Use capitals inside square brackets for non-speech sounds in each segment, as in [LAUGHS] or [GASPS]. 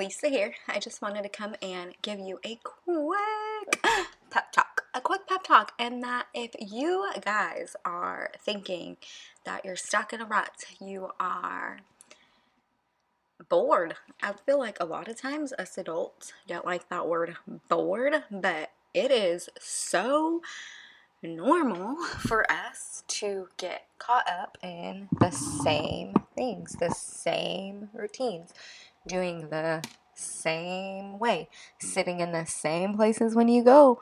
Lisa here. I just wanted to come and give you a quick [GASPS] pep talk. A quick pep talk, and that if you guys are thinking that you're stuck in a rut, you are bored. I feel like a lot of times us adults don't like that word bored, but it is so normal for us to get caught up in the same things, the same routines, doing the same way, sitting in the same places when you go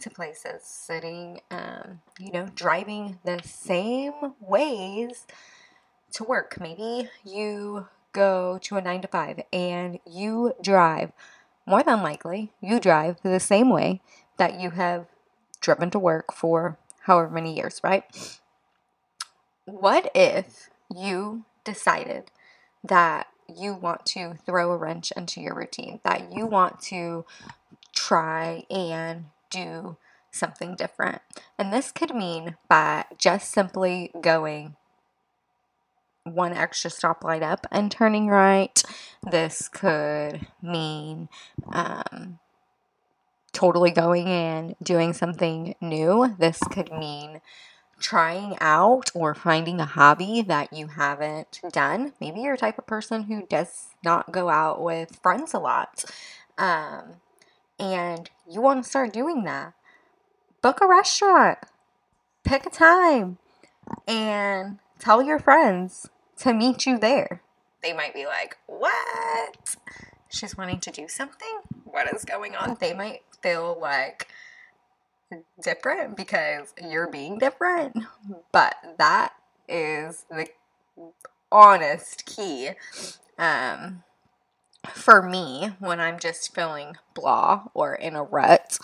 to places, sitting, um, you know, driving the same ways to work. Maybe you go to a nine to five and you drive, more than likely, you drive the same way that you have driven to work for however many years, right? What if you decided that you want to throw a wrench into your routine, that you want to try and do something different? And this could mean by just simply going one extra stoplight up and turning right. This could mean um, totally going and doing something new. This could mean trying out or finding a hobby that you haven't done. Maybe you're a type of person who does not go out with friends a lot. Um, and you want to start doing that. Book a restaurant, pick a time, and tell your friends to meet you there. They might be like, What? She's wanting to do something? What is going on? They might feel like different because you're being different, [LAUGHS] but that is the honest key. Um, for me, when I'm just feeling blah or in a rut,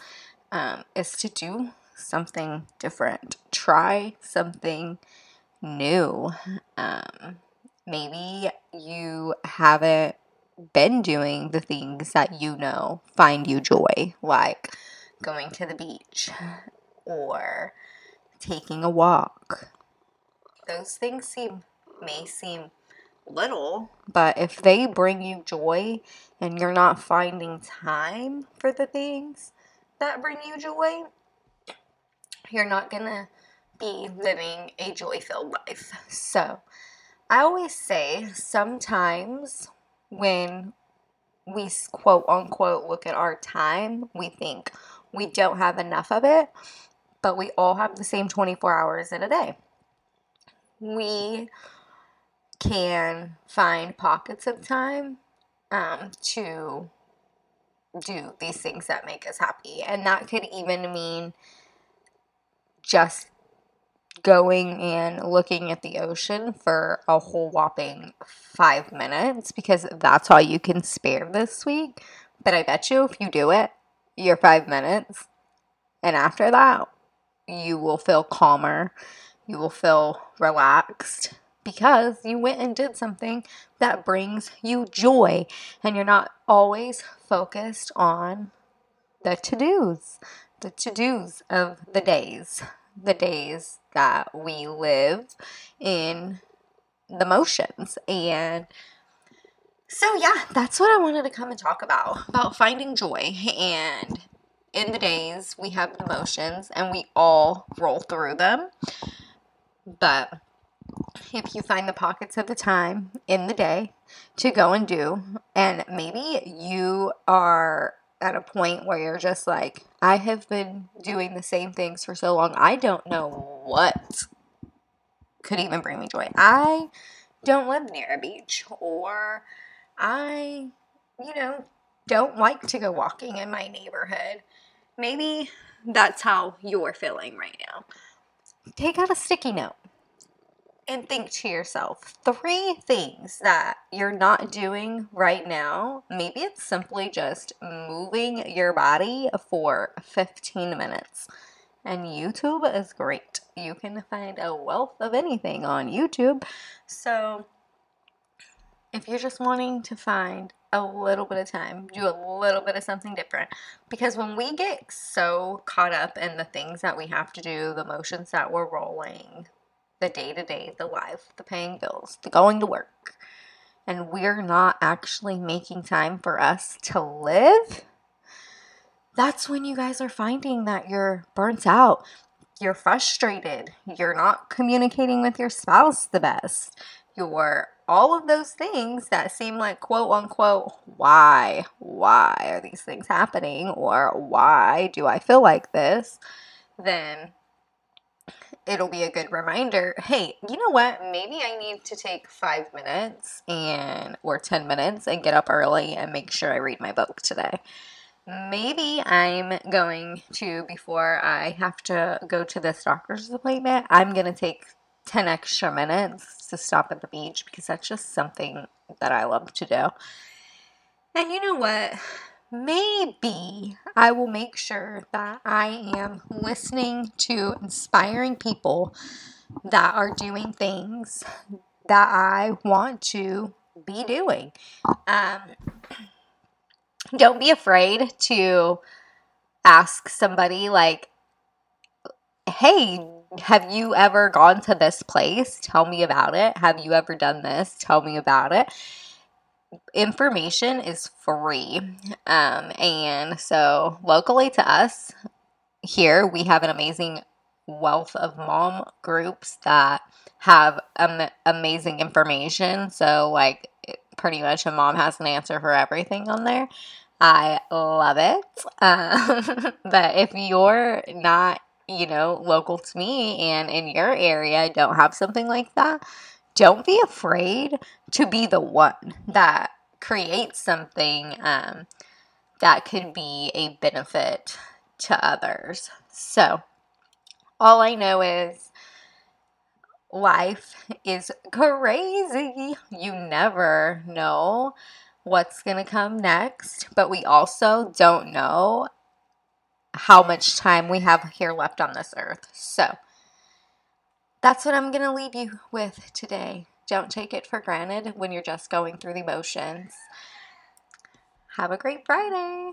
um, is to do something different. Try something new. Um, maybe you haven't been doing the things that you know find you joy, like going to the beach or taking a walk. Those things seem may seem little, but if they bring you joy and you're not finding time for the things that bring you joy, you're not going to be living a joy filled life. So, I always say sometimes when we quote unquote look at our time, we think we don't have enough of it, but we all have the same 24 hours in a day. We can find pockets of time um, to do these things that make us happy. And that could even mean just going and looking at the ocean for a whole whopping five minutes because that's all you can spare this week. But I bet you if you do it, your five minutes, and after that, you will feel calmer, you will feel relaxed because you went and did something that brings you joy and you're not always focused on the to dos, the to dos of the days the days that we live in the motions. And so, yeah, that's what I wanted to come and talk about about finding joy. And in the days, we have emotions and we all roll through them. But if you find the pockets of the time in the day to go and do, and maybe you are at a point where you're just like, I have been doing the same things for so long. I don't know what could even bring me joy. I don't live near a beach, or I, you know, don't like to go walking in my neighborhood. Maybe that's how you're feeling right now. Take out a sticky note and think to yourself three things that you're not doing right now. Maybe it's simply just moving your body for 15 minutes. And YouTube is great. You can find a wealth of anything on YouTube. So, if you're just wanting to find a little bit of time, do a little bit of something different. Because when we get so caught up in the things that we have to do, the motions that we're rolling, the day to day, the life, the paying bills, the going to work, and we're not actually making time for us to live, that's when you guys are finding that you're burnt out, you're frustrated, you're not communicating with your spouse the best, you're all of those things that seem like quote unquote, why? Why are these things happening? Or why do I feel like this? Then it'll be a good reminder hey you know what maybe i need to take five minutes and or 10 minutes and get up early and make sure i read my book today maybe i'm going to before i have to go to this doctor's appointment i'm going to take 10 extra minutes to stop at the beach because that's just something that i love to do and you know what maybe I will make sure that I am listening to inspiring people that are doing things that I want to be doing. Um, [CLEARS THROAT] don't be afraid to ask somebody, like, hey, have you ever gone to this place? Tell me about it. Have you ever done this? Tell me about it information is free. Um, and so, locally to us here, we have an amazing wealth of mom groups that have um, amazing information. So, like, pretty much a mom has an answer for everything on there. I love it. [LAUGHS] Um, but if you're not, you know, local to me and in your area don't have something like that, don't be afraid to be the one that creates something um, that could be a benefit to others. So, all I know is life is crazy. You never know what's going to come next, but we also don't know how much time we have here left on this earth. So, that's what I'm going to leave you with today. Don't take it for granted when you're just going through the motions. Have a great Friday.